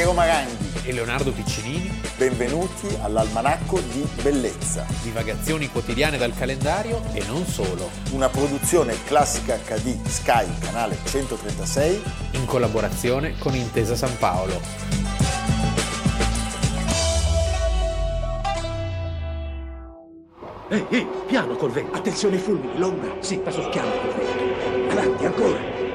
Piero Maranghi e Leonardo Piccinini. Benvenuti all'Almanacco di Bellezza. Divagazioni quotidiane dal calendario e non solo. Una produzione classica HD Sky, canale 136. In collaborazione con Intesa San Paolo. Ehi, ehi, piano col vento. Attenzione ai fulmini, l'ombra. Sì, sta soffiando col vento. Avanti, ancora.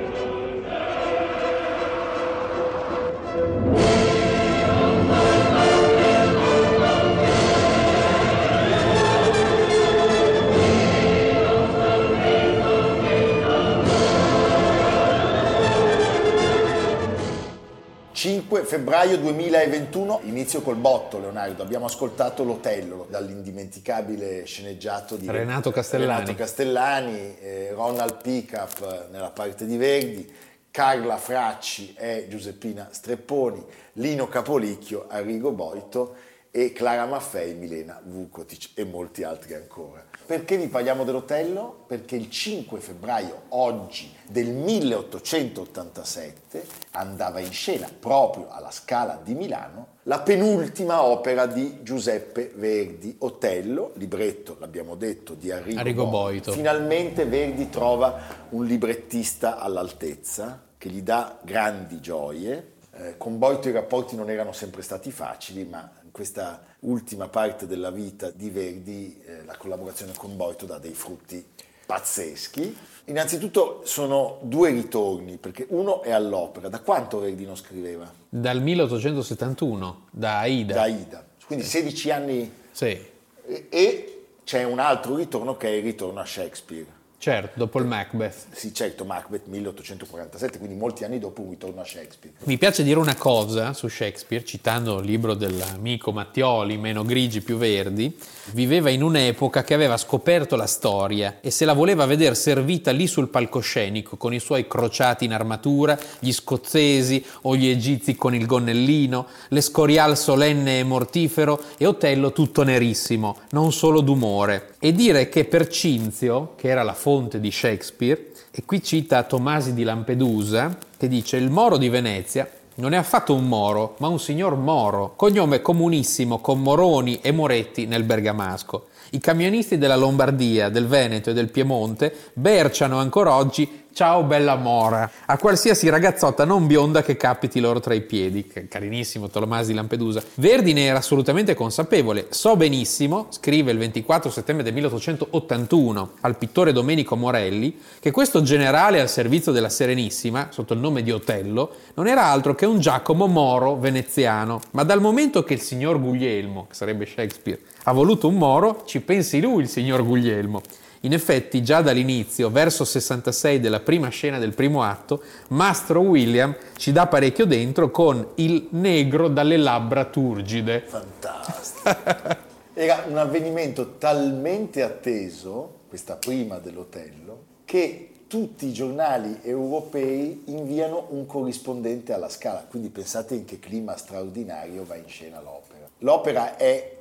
5 febbraio 2021, inizio col botto Leonardo, abbiamo ascoltato l'Otello dall'indimenticabile sceneggiato di Renato Castellani, Renato Castellani eh, Ronald Pickup nella parte di Verdi, Carla Fracci e Giuseppina Strepponi, Lino Capolicchio, Arrigo Boito e Clara Maffei, Milena Vukotic e molti altri ancora. Perché vi parliamo dell'Otello? Perché il 5 febbraio, oggi del 1887, andava in scena proprio alla Scala di Milano la penultima opera di Giuseppe Verdi, Otello, libretto, l'abbiamo detto, di Arrigo, Arrigo Boito. Finalmente Verdi trova un librettista all'altezza che gli dà grandi gioie. Eh, con Boito i rapporti non erano sempre stati facili, ma questa ultima parte della vita di Verdi eh, la collaborazione con Boito dà dei frutti pazzeschi. Innanzitutto sono due ritorni, perché uno è all'opera. Da quanto Verdi non scriveva? Dal 1871, da Aida. Da Ida. Quindi 16 anni Sì, e, e c'è un altro ritorno che è il ritorno a Shakespeare. Certo, dopo il Macbeth. Sì, certo, Macbeth 1847, quindi molti anni dopo un ritorno a Shakespeare. Mi piace dire una cosa su Shakespeare, citando il libro dell'amico Mattioli, Meno grigi più verdi. Viveva in un'epoca che aveva scoperto la storia e se la voleva vedere servita lì sul palcoscenico con i suoi crociati in armatura, gli scozzesi o gli egizi con il gonnellino, l'Escorial solenne e mortifero e Otello tutto nerissimo, non solo d'umore. E dire che per Cinzio, che era la fonte di Shakespeare, e qui cita Tomasi di Lampedusa, che dice il Moro di Venezia non è affatto un Moro, ma un signor Moro, cognome comunissimo con Moroni e Moretti nel Bergamasco. I camionisti della Lombardia, del Veneto e del Piemonte berciano ancora oggi Ciao bella mora, a qualsiasi ragazzotta non bionda che capiti loro tra i piedi. Carinissimo Tomasi di Lampedusa. Verdi ne era assolutamente consapevole. So benissimo, scrive il 24 settembre del 1881 al pittore Domenico Morelli, che questo generale al servizio della Serenissima, sotto il nome di Otello, non era altro che un Giacomo Moro veneziano. Ma dal momento che il signor Guglielmo, che sarebbe Shakespeare, ha voluto un Moro, ci pensi lui il signor Guglielmo. In effetti, già dall'inizio, verso 66 della prima scena del primo atto, Mastro William ci dà parecchio dentro con il negro dalle labbra turgide. Fantastico. Era un avvenimento talmente atteso, questa prima dell'Otello, che tutti i giornali europei inviano un corrispondente alla Scala. Quindi pensate in che clima straordinario va in scena l'opera. L'opera è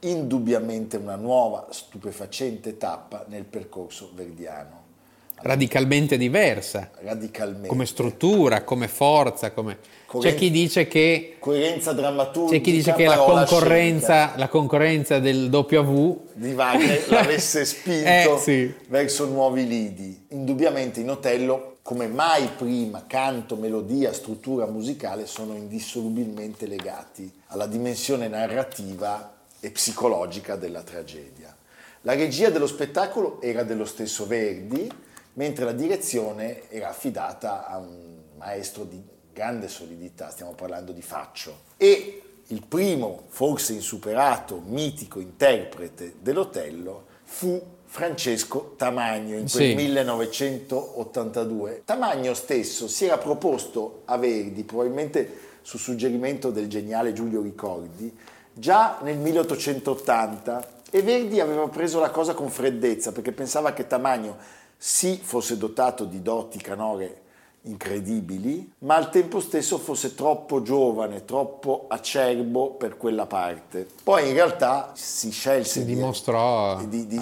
indubbiamente una nuova, stupefacente tappa nel percorso verdiano. Radicalmente diversa, Radicalmente. come struttura, come forza, come... C'è chi didice che Coerenza drammaturgica. C'è chi dice che la concorrenza, la concorrenza del W di Wagner l'avesse spinto Eh, sì. verso nuovi lidi. Indubbiamente in Otello, come mai prima, canto, melodia, struttura musicale sono indissolubilmente legati alla dimensione narrativa e psicologica della tragedia. La regia dello spettacolo era dello stesso Verdi, mentre la direzione era affidata a un maestro di grande solidità, stiamo parlando di Faccio. E il primo, forse insuperato, mitico interprete dell'Otello fu Francesco Tamagno in quel Sì. 1982. Tamagno stesso si era proposto a Verdi, probabilmente su suggerimento del geniale Giulio Ricordi, già nel 1880 e Verdi aveva preso la cosa con freddezza perché pensava che Tamagno sì fosse dotato di doti canore incredibili, ma al tempo stesso fosse troppo giovane, troppo acerbo per quella parte. Poi in realtà si scelse Si di- dimostrò di, di- di-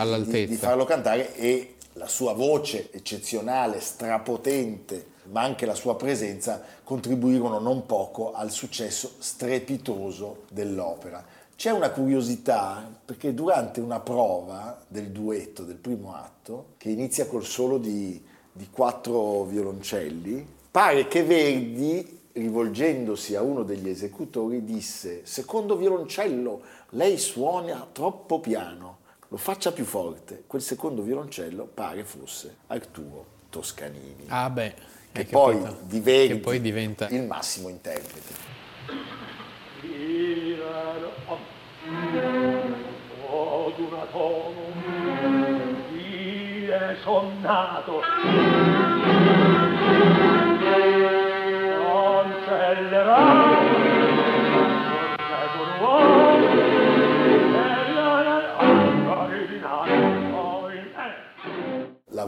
di farlo cantare e la sua voce eccezionale, strapotente, ma anche la sua presenza contribuirono non poco al successo strepitoso dell'opera. C'è una curiosità perché durante una prova del duetto del primo atto, che inizia col solo di, di quattro violoncelli, pare che Verdi, rivolgendosi a uno degli esecutori, disse: Secondo violoncello, lei suona troppo piano, lo faccia più forte. Quel secondo violoncello pare fosse Arturo Toscanini. Ah beh, che poi, Che poi diventa... il massimo interprete. Oh, duratono, vie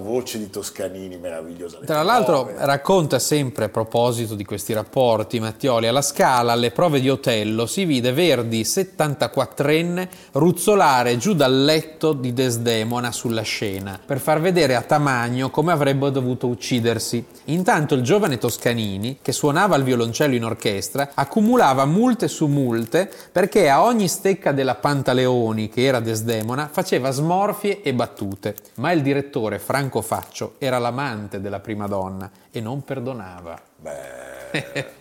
voce di Toscanini meravigliosa. Tra l'altro prove. racconta sempre a proposito di questi rapporti Mattioli, alla Scala, alle prove di Otello, si vide Verdi 74enne ruzzolare giù dal letto di Desdemona sulla scena per far vedere a Tamagno come avrebbe dovuto uccidersi. Intanto il giovane Toscanini, che suonava il violoncello in orchestra, accumulava multe su multe perché a ogni stecca della Pantaleoni, che era Desdemona, faceva smorfie e battute. Ma il direttore Franco Faccio. Era l'amante della prima donna e non perdonava.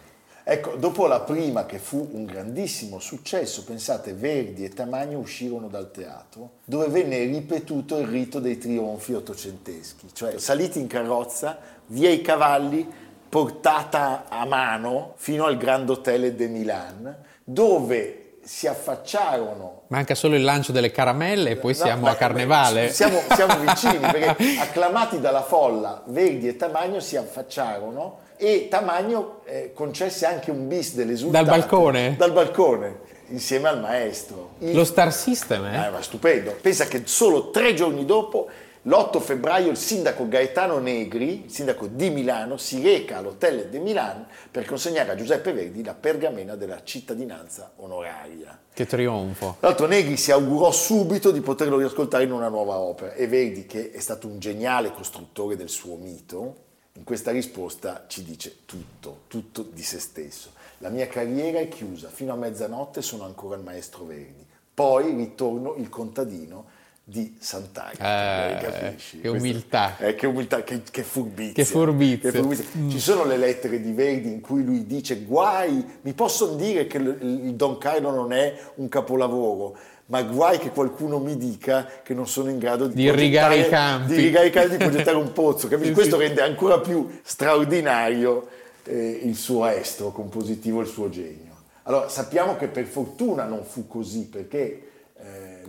Ecco, dopo la prima che fu un grandissimo successo, pensate, Verdi e Tamagno uscirono dal teatro, dove venne ripetuto il rito dei trionfi ottocenteschi, cioè saliti in carrozza, via i cavalli, portata a mano fino al Grand Hotel de Milan, dove si affacciarono Manca solo il lancio delle caramelle e poi No, siamo beh, a Carnevale. Siamo, siamo vicini perché acclamati dalla folla, Verdi e Tamagno si affacciarono e Tamagno eh, concesse anche un bis dell'esultante. Dal balcone? Dal balcone, insieme al maestro. Il- Lo Star System, eh? Ah, ma stupendo. Pensa che solo tre giorni dopo, l'8 febbraio, il sindaco Gaetano Negri, sindaco di Milano, si reca all'hotel di Milano per consegnare a Giuseppe Verdi la pergamena della cittadinanza onoraria. Che trionfo. Tra l'altro Negri si augurò subito di poterlo riascoltare in una nuova opera e Verdi, che è stato un geniale costruttore del suo mito, in questa risposta ci dice tutto, tutto di se stesso. La mia carriera è chiusa, fino a mezzanotte sono ancora il maestro Verdi, poi ritorno il contadino di Sant'Agata. Eh, capisci? che Questo- umiltà. eh, che umiltà, che, che furbizia. Che furbizia. Che furbizia. Ci sono le lettere di Verdi in cui lui dice guai, mi possono dire che il, il Don Carlo non è un capolavoro, ma guai che qualcuno mi dica che non sono in grado di, Di irrigare i campi. Di irrigare i campi, di progettare un pozzo. capisci? Questo rende ancora più straordinario eh, il suo estro compositivo, il suo genio. Allora sappiamo che per fortuna non fu così, perché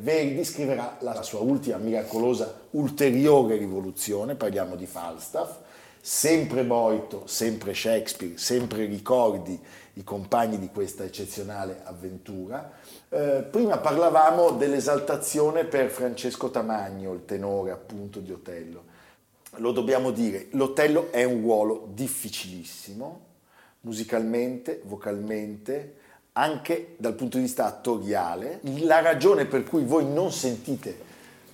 Verdi scriverà la sua ultima miracolosa ulteriore rivoluzione, parliamo di Falstaff, sempre Boito, sempre Shakespeare, sempre ricordi i compagni di questa eccezionale avventura. Eh, prima parlavamo dell'esaltazione per Francesco Tamagno, il tenore appunto di Otello. Lo dobbiamo dire, l'Otello è un ruolo difficilissimo, musicalmente, vocalmente, anche dal punto di vista attoriale. La ragione per cui voi non sentite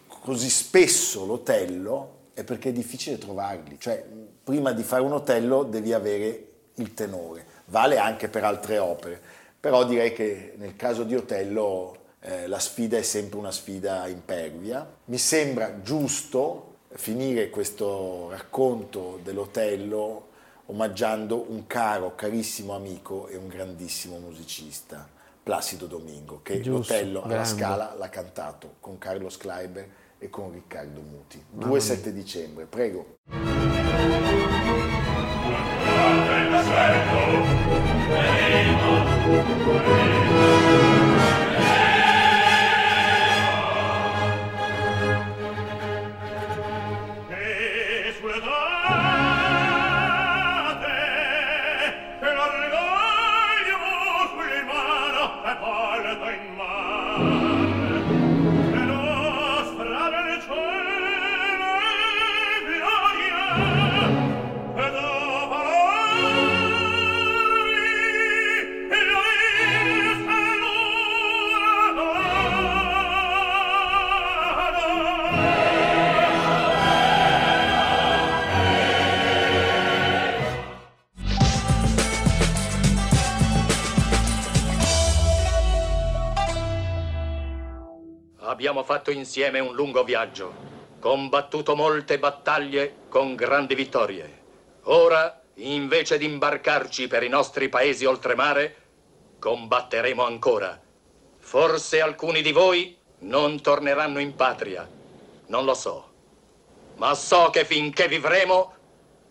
così spesso l'Otello è perché è difficile trovarli. Cioè, prima di fare un Otello devi avere il tenore. Vale anche per altre opere. Però direi che nel caso di Otello eh, la sfida è sempre una sfida impervia. Mi sembra giusto finire questo racconto dell'Otello omaggiando un caro, carissimo amico e un grandissimo musicista, Placido Domingo, che Giusto, l'Otello alla grande. Scala l'ha cantato con Carlos Kleiber e con Riccardo Muti. 2-7 dicembre, prego. E Abbiamo fatto insieme un lungo viaggio, combattuto molte battaglie con grandi vittorie. Ora, invece di imbarcarci per i nostri paesi oltremare, combatteremo ancora. Forse alcuni di voi non torneranno in patria, non lo so. Ma so che finché vivremo,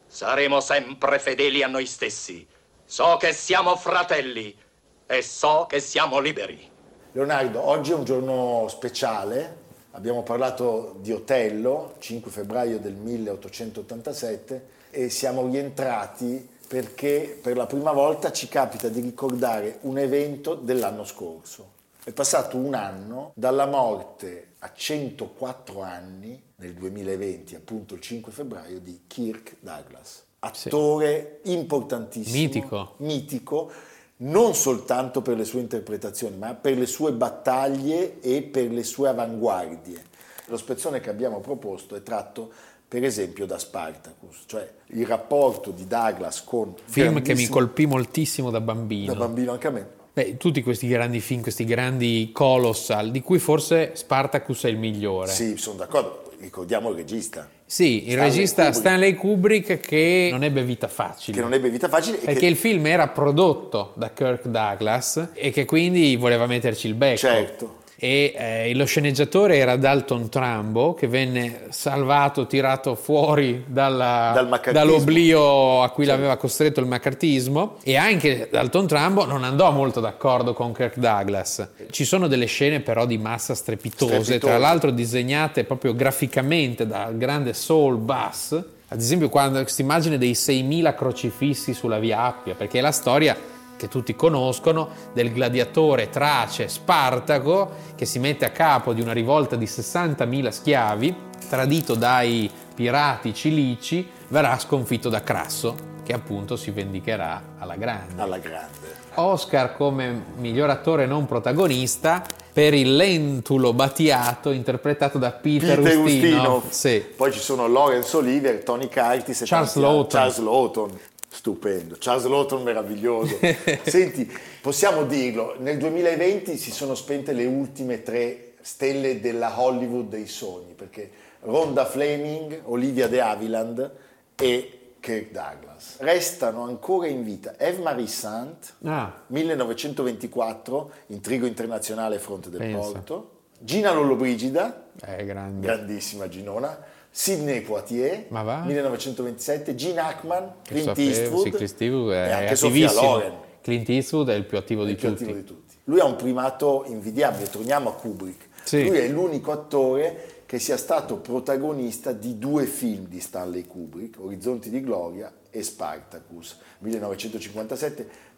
saremo sempre fedeli a noi stessi. So che siamo fratelli e so che siamo liberi. Leonardo, oggi è un giorno speciale, abbiamo parlato di Otello, 5 febbraio del 1887, e siamo rientrati perché per la prima volta ci capita di ricordare un evento dell'anno scorso. È passato un anno dalla morte a 104 anni, nel 2020, appunto il 5 febbraio, di Kirk Douglas, attore importantissimo, Mitico. mitico, non soltanto per le sue interpretazioni, ma per le sue battaglie e per le sue avanguardie. Lo spezzone che abbiamo proposto è tratto per esempio da Spartacus, cioè il rapporto di Douglas con Film che mi colpì moltissimo da bambino. da bambino anche a me. Beh, tutti questi grandi film, questi grandi colossal, di cui forse Spartacus è il migliore. Sì, sono d'accordo, ricordiamo il regista, Sì, il Stanley regista Kubrick. Stanley Kubrick che non ebbe vita facile. che non ebbe vita facile Perché che, il film era prodotto da Kirk Douglas e che quindi voleva metterci il becco. certo, E eh, lo sceneggiatore era Dalton Trumbo, che venne salvato, tirato fuori dalla- Dal dall'oblio a cui l'aveva costretto il maccartismo. E anche Dalton Trumbo non andò molto d'accordo con Kirk Douglas. Ci sono delle scene però di massa strepitose, Strepitose. tra l'altro disegnate proprio graficamente dal grande Saul Bass. Ad esempio, quando questa immagine dei 6.000 crocifissi sulla via Appia, perché la storia che tutti conoscono del gladiatore trace Spartaco che si mette a capo di una rivolta di 60.000 schiavi, tradito dai pirati cilici, verrà sconfitto da Crasso, che appunto si vendicherà alla grande. alla grande. Oscar come miglior attore non protagonista per il lentulo Battiato interpretato da Peter, Peter Ustinov. Ustinov, Sì. poi ci sono Laurence Olivier, Tony Curtis e Charles. Lawton. Charles Lawton, stupendo, Charles Lawton meraviglioso. Senti, possiamo dirlo, nel 2020 si sono spente le ultime tre stelle della Hollywood dei sogni, perché Rhonda Fleming, Olivia de Havilland e Kirk Douglas. Restano ancora in vita Eve Marie Saint, Ah, 1924, Intrigo internazionale Fronte del Pensa. Porto, Gina Lollobrigida, è grande. grandissima Ginona, Sidney Poitier, Ma va? 1927, Gene Hackman, Clint Eastwood, sì, Clint Eastwood è e anche Sofia attivissimo. Loren, Clint Eastwood è il più attivo di il più tutti. attivo di tutti. Lui ha un primato invidiabile, torniamo a Kubrick. Sì. Lui è l'unico attore che sia stato protagonista di due film di Stanley Kubrick, Orizzonti di Gloria e Spartacus,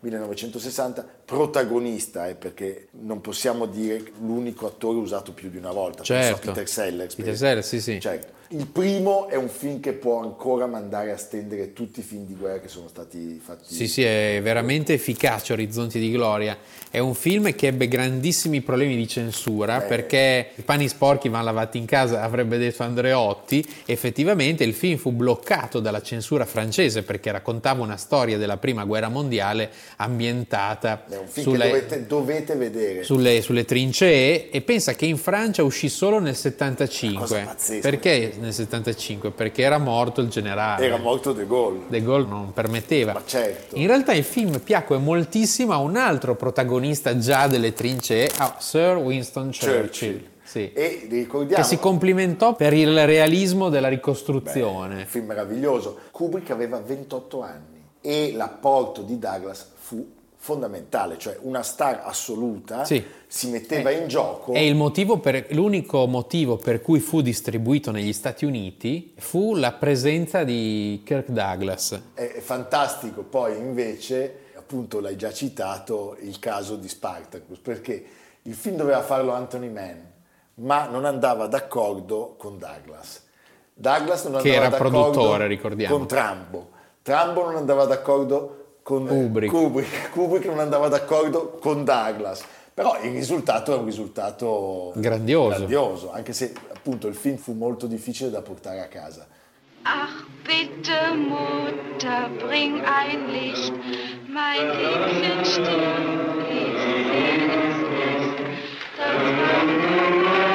1957-1960, protagonista, eh, perché non possiamo dire l'unico attore usato più di una volta, Certo. Peter Sellers. Peter. Sellers, sì, sì. Certo. Il primo è un film che può ancora mandare a stendere tutti i film di guerra che sono stati fatti. Sì, sì, è veramente efficace Orizzonti di Gloria. È un film che ebbe grandissimi problemi di censura Eh. perché i pani sporchi vanno lavati in casa, avrebbe detto Andreotti. Effettivamente il film fu bloccato dalla censura francese perché raccontava una storia della prima guerra mondiale ambientata È un film sulle, che dovete, dovete vedere. sulle, sulle trincee e pensa che in Francia uscì solo nel 75. cosa pazzesca. Perché nel 75? Perché era morto il generale. Era morto De Gaulle. De Gaulle non permetteva. Ma certo. In realtà il film piacque moltissimo a un altro protagonista già delle trincee, a Sir Winston Churchill. Churchill. Sì. E ricordiamo Che si complimentò per il realismo della ricostruzione. un film meraviglioso. Kubrick aveva 28 anni e l'apporto di Douglas fu fondamentale, cioè una star assoluta Sì. si metteva in gioco. E il motivo per- l'unico motivo per cui fu distribuito negli Stati Uniti fu la presenza di Kirk Douglas. È è fantastico poi invece, appunto l'hai già citato, il caso di Spartacus, perché il film doveva farlo Anthony Mann, ma non andava d'accordo con Douglas. Douglas non Che andava era d'accordo produttore, ricordiamo. con Trambo. Trambo non andava d'accordo con Kubrick. Kubrick. Kubrick non andava d'accordo con Douglas. Però il risultato è un risultato Grandioso. grandioso, anche se appunto il film fu molto difficile da portare a casa. Ach, bitte, Mutter, bring ein Licht. Mein Liebchen stirbt, ich seh Thank you.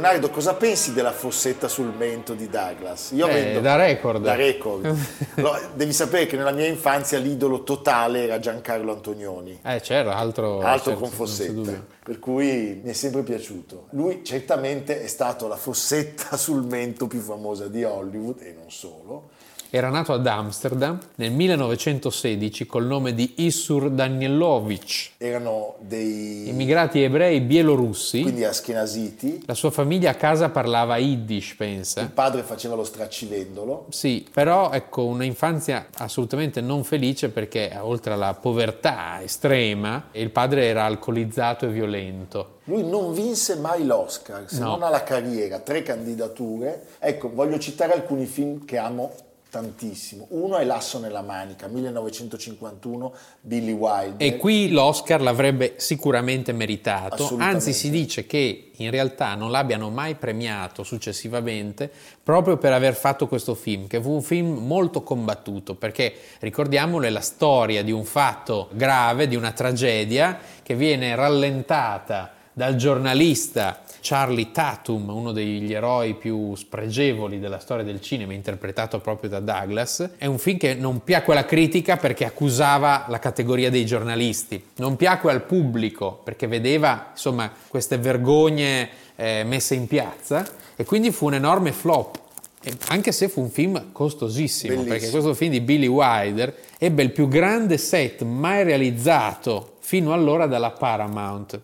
Leonardo, cosa pensi della fossetta sul mento di Douglas? Io Eh, vedo- da record. Da record. Devi sapere che nella mia infanzia l'idolo totale era Giancarlo Antonioni. Eh, c'era altro, Altro certo, con Fossetta, per cui mi è sempre piaciuto. Lui certamente è stato la fossetta sul mento più famosa di Hollywood e non solo. Era nato ad Amsterdam nel 1916 col nome di Issur Danielovich, Erano dei immigrati ebrei bielorussi. quindi aschenasiti. La sua famiglia a casa parlava Yiddish, pensa. Il padre faceva lo straccivendolo. Sì, però ecco una infanzia assolutamente non felice perché oltre alla povertà estrema il padre era alcolizzato e violento. Lui non vinse mai l'Oscar, se No. non alla carriera, tre candidature. Ecco, voglio citare alcuni film che amo tantissimo. Uno è L'asso nella manica, 1951, Billy Wilder. E qui l'Oscar l'avrebbe sicuramente meritato, anzi si dice che in realtà non l'abbiano mai premiato successivamente proprio per aver fatto questo film, che fu un film molto combattuto, perché ricordiamolo è la storia di un fatto grave, di una tragedia che viene rallentata dal giornalista Charlie Tatum, uno degli eroi più spregevoli della storia del cinema, interpretato proprio da Douglas. È un film che non piacque alla critica perché accusava la categoria dei giornalisti, non piacque al pubblico perché vedeva insomma queste vergogne eh, messe in piazza e quindi fu un enorme flop. E Anche se fu un film costosissimo, Bellissimo. perché questo film di Billy Wilder ebbe il più grande set mai realizzato fino allora dalla Paramount.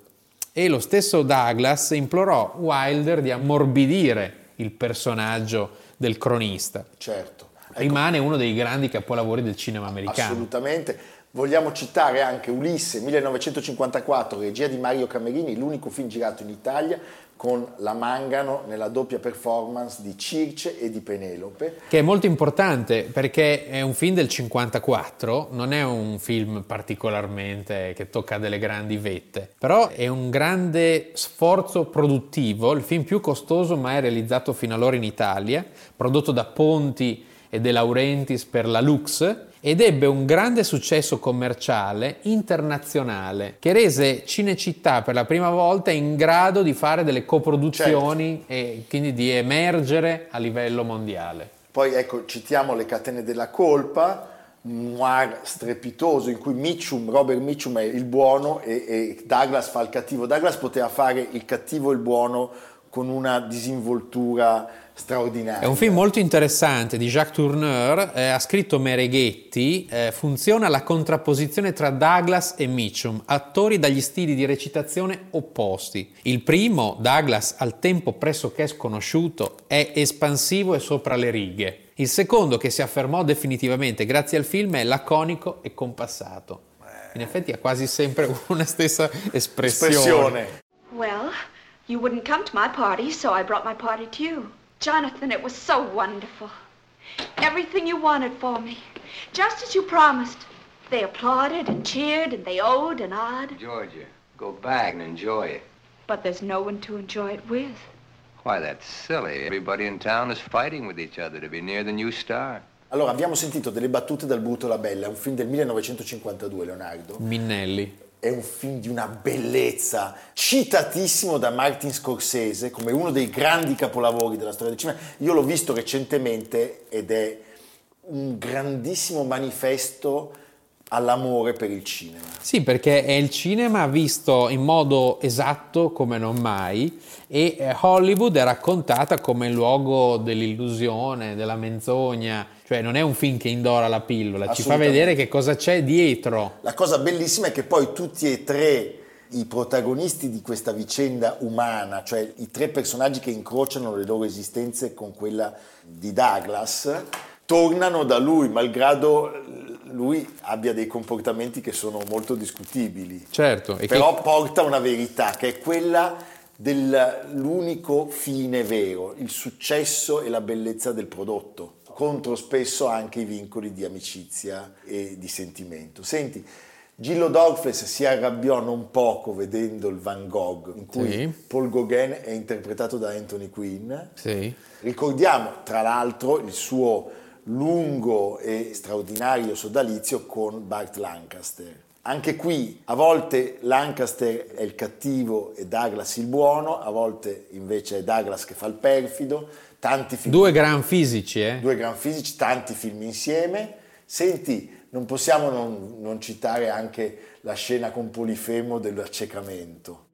E lo stesso Douglas implorò Wilder di ammorbidire il personaggio del cronista. Certo. Rimane uno dei grandi capolavori del cinema americano. Assolutamente. Vogliamo citare anche Ulisse 1954, regia di Mario Camerini, l'unico film girato in Italia con la Mangano nella doppia performance di Circe e di Penelope. Che è molto importante perché è un film del 54, non è un film particolarmente che tocca delle grandi vette, però è un grande sforzo produttivo, il film più costoso mai realizzato fino allora in Italia, prodotto da Ponti e De Laurentiis per la Lux ed ebbe un grande successo commerciale internazionale che rese Cinecittà per la prima volta in grado di fare delle coproduzioni e quindi di emergere a livello mondiale. Poi ecco, citiamo Le catene della colpa, noir strepitoso in cui Mitchum, Robert Mitchum è il buono e, e Douglas fa il cattivo. Douglas poteva fare il cattivo e il buono con una disinvoltura straordinaria. È un film molto interessante di Jacques Tourneur, eh, ha scritto Mereghetti, eh, funziona la contrapposizione tra Douglas e Mitchum, attori dagli stili di recitazione opposti. Il primo, Douglas, al tempo pressoché sconosciuto, è espansivo e sopra le righe. Il secondo, che si affermò definitivamente grazie al film, è laconico e compassato. In effetti ha quasi sempre una stessa espressione. espressione. Well, you wouldn't come to my party, so I brought my party to you. Jonathan, it was so wonderful. Everything you wanted for me, just as you promised. They applauded and cheered and they owed and odd, Georgia, go back and enjoy it. but there's no one to enjoy it with. Why, that's silly. Everybody in town is fighting with each other to be near the new star. Allora, abbiamo sentito delle battute dal Bruto la Bella, un film del 1952, Leonardo. Minnelli. È un film di una bellezza, citatissimo da Martin Scorsese come uno dei grandi capolavori della storia del cinema. Io l'ho visto recentemente ed è un grandissimo manifesto all'amore per il cinema. Sì, perché è il cinema visto in modo esatto come non mai e eh, Hollywood è raccontata come luogo dell'illusione, della menzogna, cioè non è un film che indora la pillola, ci fa vedere che cosa c'è dietro. La cosa bellissima è che poi tutti e tre i protagonisti di questa vicenda umana, cioè i tre personaggi che incrociano le loro esistenze con quella di Douglas, tornano da lui, malgrado lui abbia dei comportamenti che sono molto discutibili. Certo, Però che, porta una verità che è quella dell'unico fine vero, il successo e la bellezza del prodotto, contro spesso anche i vincoli di amicizia e di sentimento. Senti, Gillo Douglas si arrabbiò non poco vedendo il Van Gogh, in cui Sì. Paul Gauguin è interpretato da Anthony Quinn. sì. Ricordiamo tra l'altro il suo lungo e straordinario sodalizio con Bart Lancaster. Anche qui a volte Lancaster è il cattivo e Douglas il buono, a volte invece è Douglas che fa il perfido. Tanti film, Due gran fisici, eh? due gran fisici, tanti film insieme. Senti, non possiamo non, non citare anche la scena con Polifemo dell'accecamento.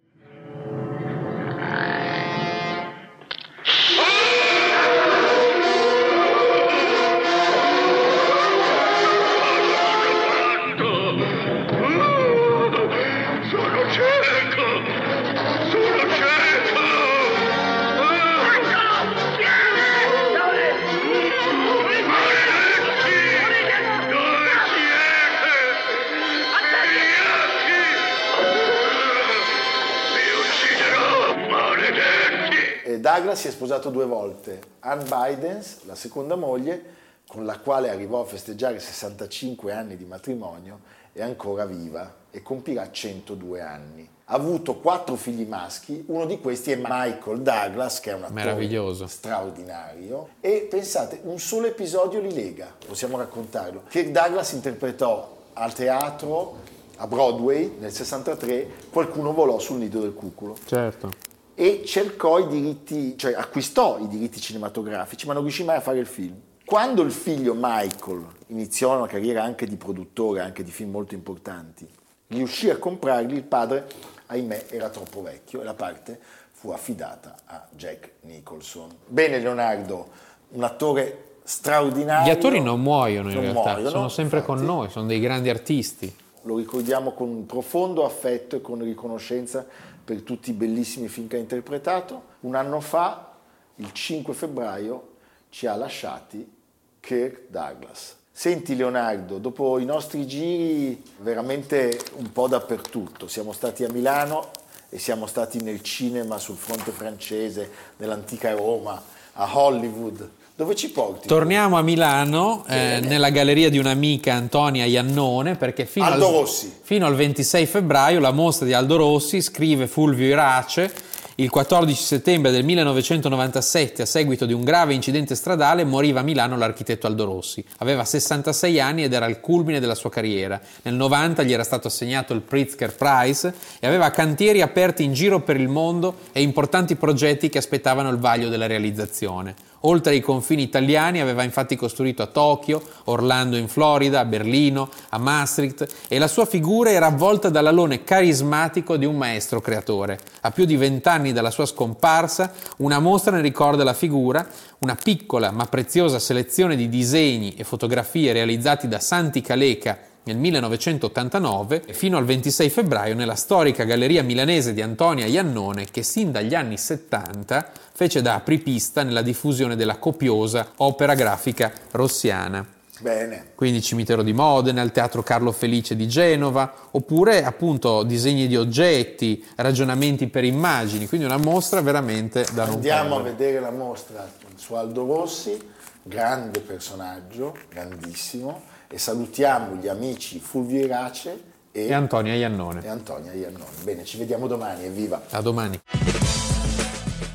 Douglas si è sposato due volte. Anne Bidens, la seconda moglie, con la quale arrivò a festeggiare 65 anni di matrimonio, è ancora viva e compirà 102 anni. Ha avuto quattro figli maschi, uno di questi è Michael Douglas, che è un attore straordinario. E pensate, un solo episodio li lega, possiamo raccontarlo. Kirk Douglas interpretò al teatro a Broadway nel 63 Qualcuno volò sul nido del cuculo Certo. E cercò i diritti, cioè acquistò i diritti cinematografici, ma non riuscì mai a fare il film. Quando il figlio Michael iniziò una carriera anche di produttore, anche di film molto importanti, riuscì a comprarli, il padre, ahimè, era troppo vecchio e la parte fu affidata a Jack Nicholson. Bene Leonardo, un attore straordinario. Gli attori non muoiono in Non realtà, muoiono, sono sempre infatti. con noi, sono dei grandi artisti. Lo ricordiamo con profondo affetto e con riconoscenza per tutti i bellissimi film che ha interpretato. Un anno fa, il 5 febbraio, ci ha lasciati Kirk Douglas. Senti Leonardo, dopo i nostri giri veramente un po' dappertutto, siamo stati a Milano e siamo stati nel cinema sul fronte francese, nell'antica Roma, a Hollywood. Dove ci porti? Torniamo a Milano, eh, Bene. nella galleria di un'amica Antonia Iannone, perché fino, Aldo al, Rossi. fino al 26 febbraio la mostra di Aldo Rossi, scrive Fulvio Irace, il 14 settembre del 1997, a seguito di un grave incidente stradale, moriva a Milano l'architetto Aldo Rossi. Aveva 66 anni ed era al culmine della sua carriera. Nel 90 gli era stato assegnato il Pritzker Prize e aveva cantieri aperti in giro per il mondo e importanti progetti che aspettavano il vaglio della realizzazione. Oltre ai confini italiani aveva infatti costruito a Tokyo, Orlando in Florida, a Berlino, a Maastricht e la sua figura era avvolta dall'alone carismatico di un maestro creatore. A più di vent'anni dalla sua scomparsa, una mostra ne ricorda la figura, una piccola ma preziosa selezione di disegni e fotografie realizzati da Santi Caleca nel 1989 e fino al 26 febbraio nella storica galleria milanese di Antonia Iannone che sin dagli anni 70 fece da apripista nella diffusione della copiosa opera grafica rossiana. Bene. Quindi cimitero di Modena, il teatro Carlo Felice di Genova, oppure appunto disegni di oggetti, ragionamenti per immagini, quindi una mostra veramente da non Andiamo a vedere la mostra su Aldo Rossi, grande personaggio, grandissimo, e salutiamo gli amici Fulvio Irace e, E Antonia Iannone. e Antonia Iannone. Bene, ci vediamo domani, evviva! A domani.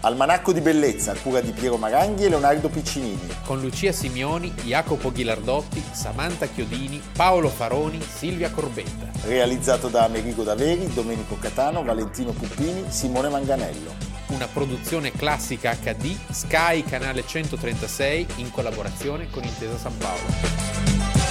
Almanacco di bellezza, cura di Piero Maranghi e Leonardo Piccinini. Con Lucia Simioni, Jacopo Ghilardotti, Samantha Chiodini, Paolo Faroni, Silvia Corbetta. Realizzato da Amerigo Daveri, Domenico Catano, Valentino Puppini, Simone Manganello. Una produzione classica HD, Sky Canale 136 in collaborazione con Intesa San Paolo.